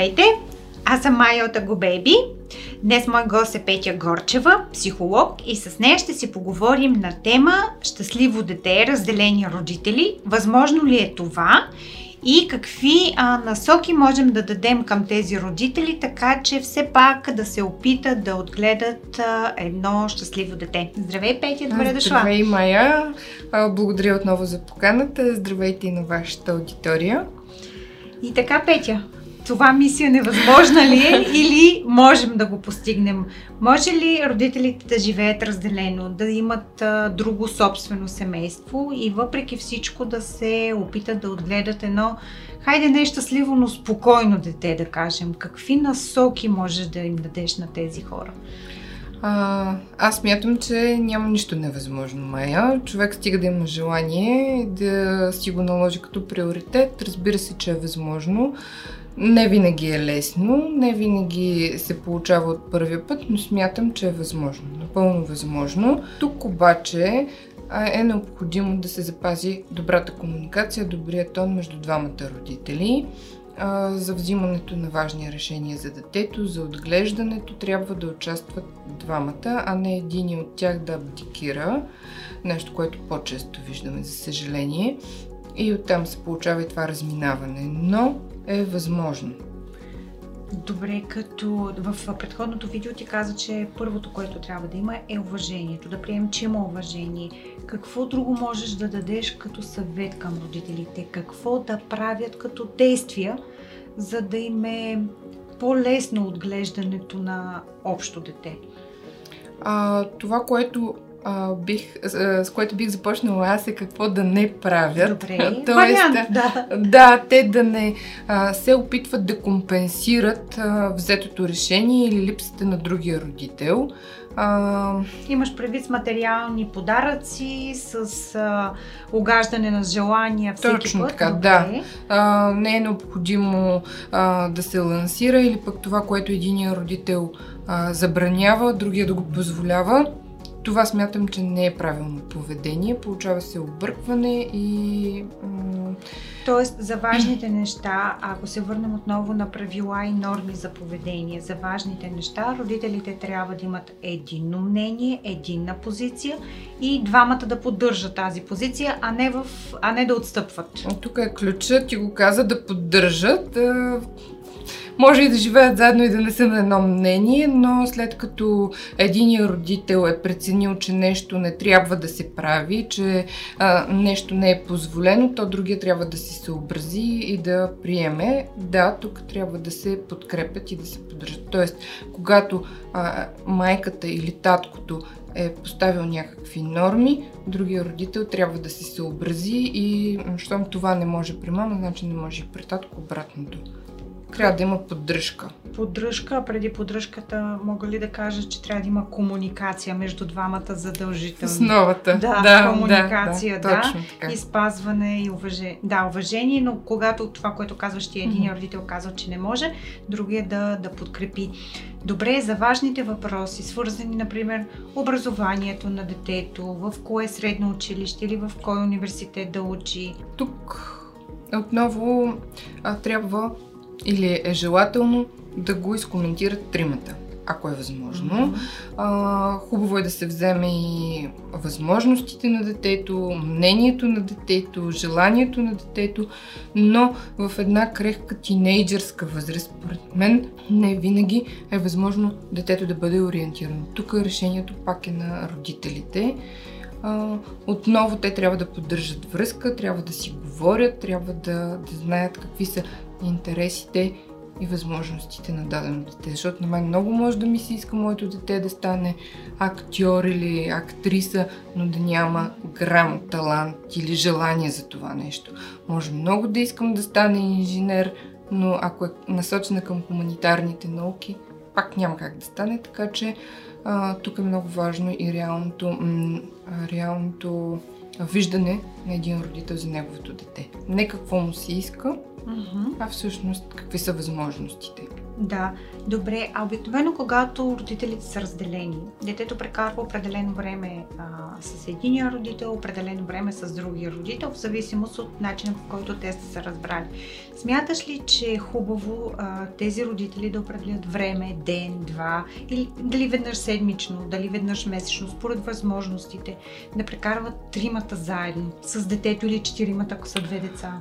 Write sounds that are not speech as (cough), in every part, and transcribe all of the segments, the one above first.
Здравейте! Аз съм Майя от Агобейби. Днес мой гост е Петя Горчева, психолог и с нея ще си поговорим на тема Щастливо дете, разделени родители. Възможно ли е това? И какви а, насоки можем да дадем към тези родители, така че все пак да се опитат да отгледат а, едно щастливо дете. Здравей, Петя, добре дошла! Здравей, Майя! Благодаря отново за поканата. Здравейте и на вашата аудитория. И така, Петя, това мисия невъзможна ли е или можем да го постигнем? Може ли родителите да живеят разделено, да имат а, друго собствено семейство и въпреки всичко да се опитат да отгледат едно, хайде не щастливо, но спокойно дете, да кажем? Какви насоки можеш да им дадеш на тези хора? А, аз мятам, че няма нищо невъзможно, Майя. Човек стига да има желание да си го наложи като приоритет. Разбира се, че е възможно. Не винаги е лесно, не винаги се получава от първия път, но смятам, че е възможно. Напълно възможно. Тук обаче е необходимо да се запази добрата комуникация, добрият тон между двамата родители. За взимането на важни решения за детето, за отглеждането трябва да участват двамата, а не един от тях да абдикира. Нещо, което по-често виждаме, за съжаление. И оттам се получава и това разминаване. Но е възможно. Добре, като в предходното видео ти каза, че първото, което трябва да има е уважението. Да приемем, че има уважение. Какво друго можеш да дадеш като съвет към родителите? Какво да правят като действия, за да им е по-лесно отглеждането на общо дете? А, това, което а, бих, а, с което бих започнала аз е какво да не правят. Добре, (laughs) Тоест, вариант, да. Да, те да не а, се опитват да компенсират а, взетото решение или липсата на другия родител. А... Имаш предвид с материални подаръци, с а, огаждане на желания всеки Точно път? така, Добре. да. А, не е необходимо а, да се лансира или пък това, което единия родител а, забранява, другия да го позволява това смятам, че не е правилно поведение. Получава се объркване и... Тоест, за важните неща, ако се върнем отново на правила и норми за поведение, за важните неща, родителите трябва да имат единно мнение, единна позиция и двамата да поддържат тази позиция, а не, в, а не да отстъпват. Тук е ключът, ти го каза, да поддържат. Може и да живеят заедно и да не са на едно мнение, но след като един родител е преценил, че нещо не трябва да се прави, че а, нещо не е позволено, то другия трябва да се съобрази и да приеме. Да, тук трябва да се подкрепят и да се поддържат. Тоест, когато а, майката или таткото е поставил някакви норми, другия родител трябва да се съобрази и щом това не може при мама, значи не може и при татко обратното. Трябва да има поддръжка. Поддръжка, преди поддръжката мога ли да кажа, че трябва да има комуникация между двамата задължително? Основата. Да, да комуникация, да. да. Точно така. И спазване и уважение. Да, уважение, но когато това, което казваш ти, един mm-hmm. родител казва, че не може, другия да, да подкрепи. Добре, за важните въпроси, свързани, например, образованието на детето, в кое средно училище или в кой университет да учи. Тук отново а, трябва или е желателно да го изкоментират тримата, ако е възможно. Mm-hmm. А, хубаво е да се вземе и възможностите на детето, мнението на детето, желанието на детето, но в една крехка тинейджърска възраст, според мен, не винаги е възможно детето да бъде ориентирано. Тук решението пак е на родителите. Отново те трябва да поддържат връзка, трябва да си говорят, трябва да, да знаят какви са интересите и възможностите на дадено дете. Защото на мен много може да ми се иска моето дете да стане актьор или актриса, но да няма грам талант или желание за това нещо. Може много да искам да стане инженер, но ако е насочена към хуманитарните науки, пак няма как да стане, така че а, тук е много важно и реалното, м- реалното виждане на един родител за неговото дете. Не какво му се иска, uh-huh. а всъщност какви са възможностите. Да, добре. А обикновено, когато родителите са разделени, детето прекарва определено време а, с единия родител, определено време с другия родител, в зависимост от начина по който те са се разбрали. Смяташ ли, че е хубаво а, тези родители да определят време, ден, два, или дали веднъж седмично, дали веднъж месечно, според възможностите, да прекарват тримата заедно с детето или четиримата, ако са две деца?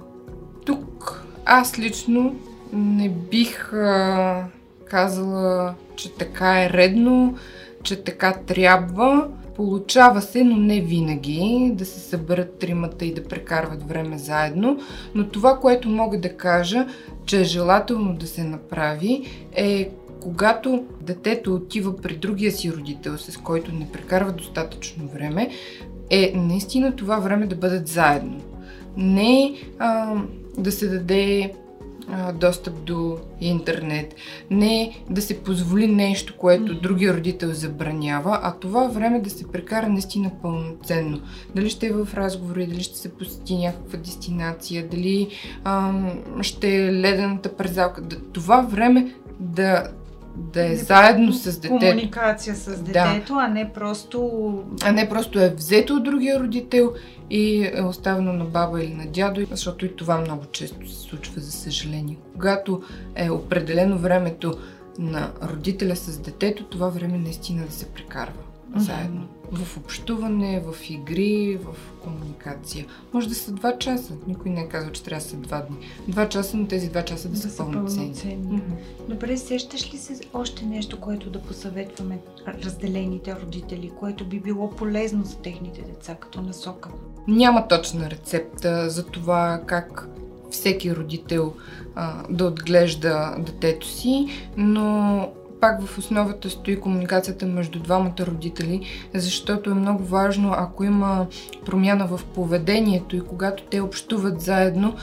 Тук аз лично не бих а, казала, че така е редно, че така трябва. Получава се, но не винаги, да се съберат тримата и да прекарват време заедно. Но това, което мога да кажа, че е желателно да се направи, е когато детето отива при другия си родител, с който не прекарва достатъчно време, е наистина това време да бъдат заедно. Не а, да се даде а, достъп до интернет, не да се позволи нещо, което другия родител забранява, а това време да се прекара наистина пълноценно. Дали ще е в разговори, дали ще се посети някаква дестинация, дали а, ще е ледената презалка. Това време да да е не заедно с детето. Комуникация с детето, да. а не просто... А не просто е взето от другия родител и е оставено на баба или на дядо, защото и това много често се случва, за съжаление. Когато е определено времето на родителя с детето, това време наистина да се прекарва mm-hmm. заедно. В общуване, в игри, в комуникация. Може да са два часа. Никой не е казал, че трябва да са два дни. Два часа, но тези два часа да, да са пълноценни. Mm-hmm. Добре, сещаш ли се още нещо, което да посъветваме разделените родители, което би било полезно за техните деца като насока? Няма точна рецепта за това как всеки родител а, да отглежда детето си, но пак в основата стои комуникацията между двамата родители, защото е много важно, ако има промяна в поведението и когато те общуват заедно,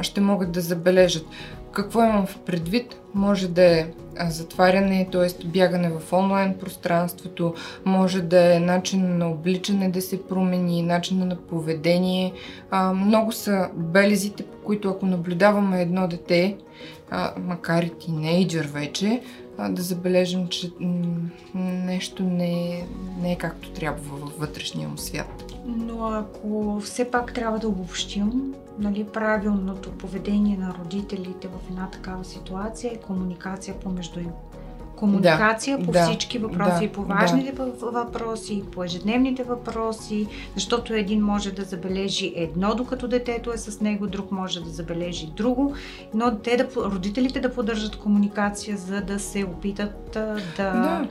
ще могат да забележат. Какво имам в предвид? Може да е затваряне, т.е. бягане в онлайн пространството, може да е начин на обличане да се промени, начин на поведение. много са белезите, по които ако наблюдаваме едно дете, макар и тинейджър вече, да забележим, че нещо не е, не е както трябва във вътрешния му свят. Но ако все пак трябва да обобщим, нали, правилното поведение на родителите в една такава ситуация е комуникация помежду им комуникация да, по да, всички въпроси, да, и по важните да. въпроси, и по ежедневните въпроси, защото един може да забележи едно, докато детето е с него, друг може да забележи друго, но те да, родителите да поддържат комуникация, за да се опитат да, да.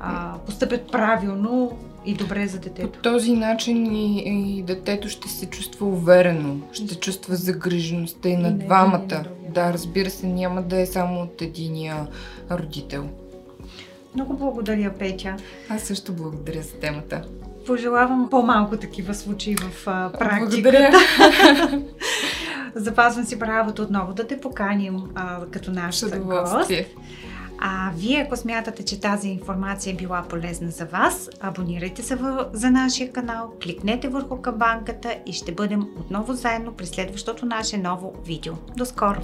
А, постъпят правилно и добре за детето. По този начин и, и детето ще се чувства уверено, ще чувства загрижеността и, и на двамата. Да, разбира се, няма да е само от единия родител. Много благодаря, Петя. Аз също благодаря за темата. Пожелавам по-малко такива случаи в а, практиката. Благодаря. (laughs) Запазвам си правото отново да те поканим а, като наш гост. А вие, ако смятате, че тази информация е била полезна за вас, абонирайте се в, за нашия канал, кликнете върху кабанката и ще бъдем отново заедно при следващото наше ново видео. До скоро!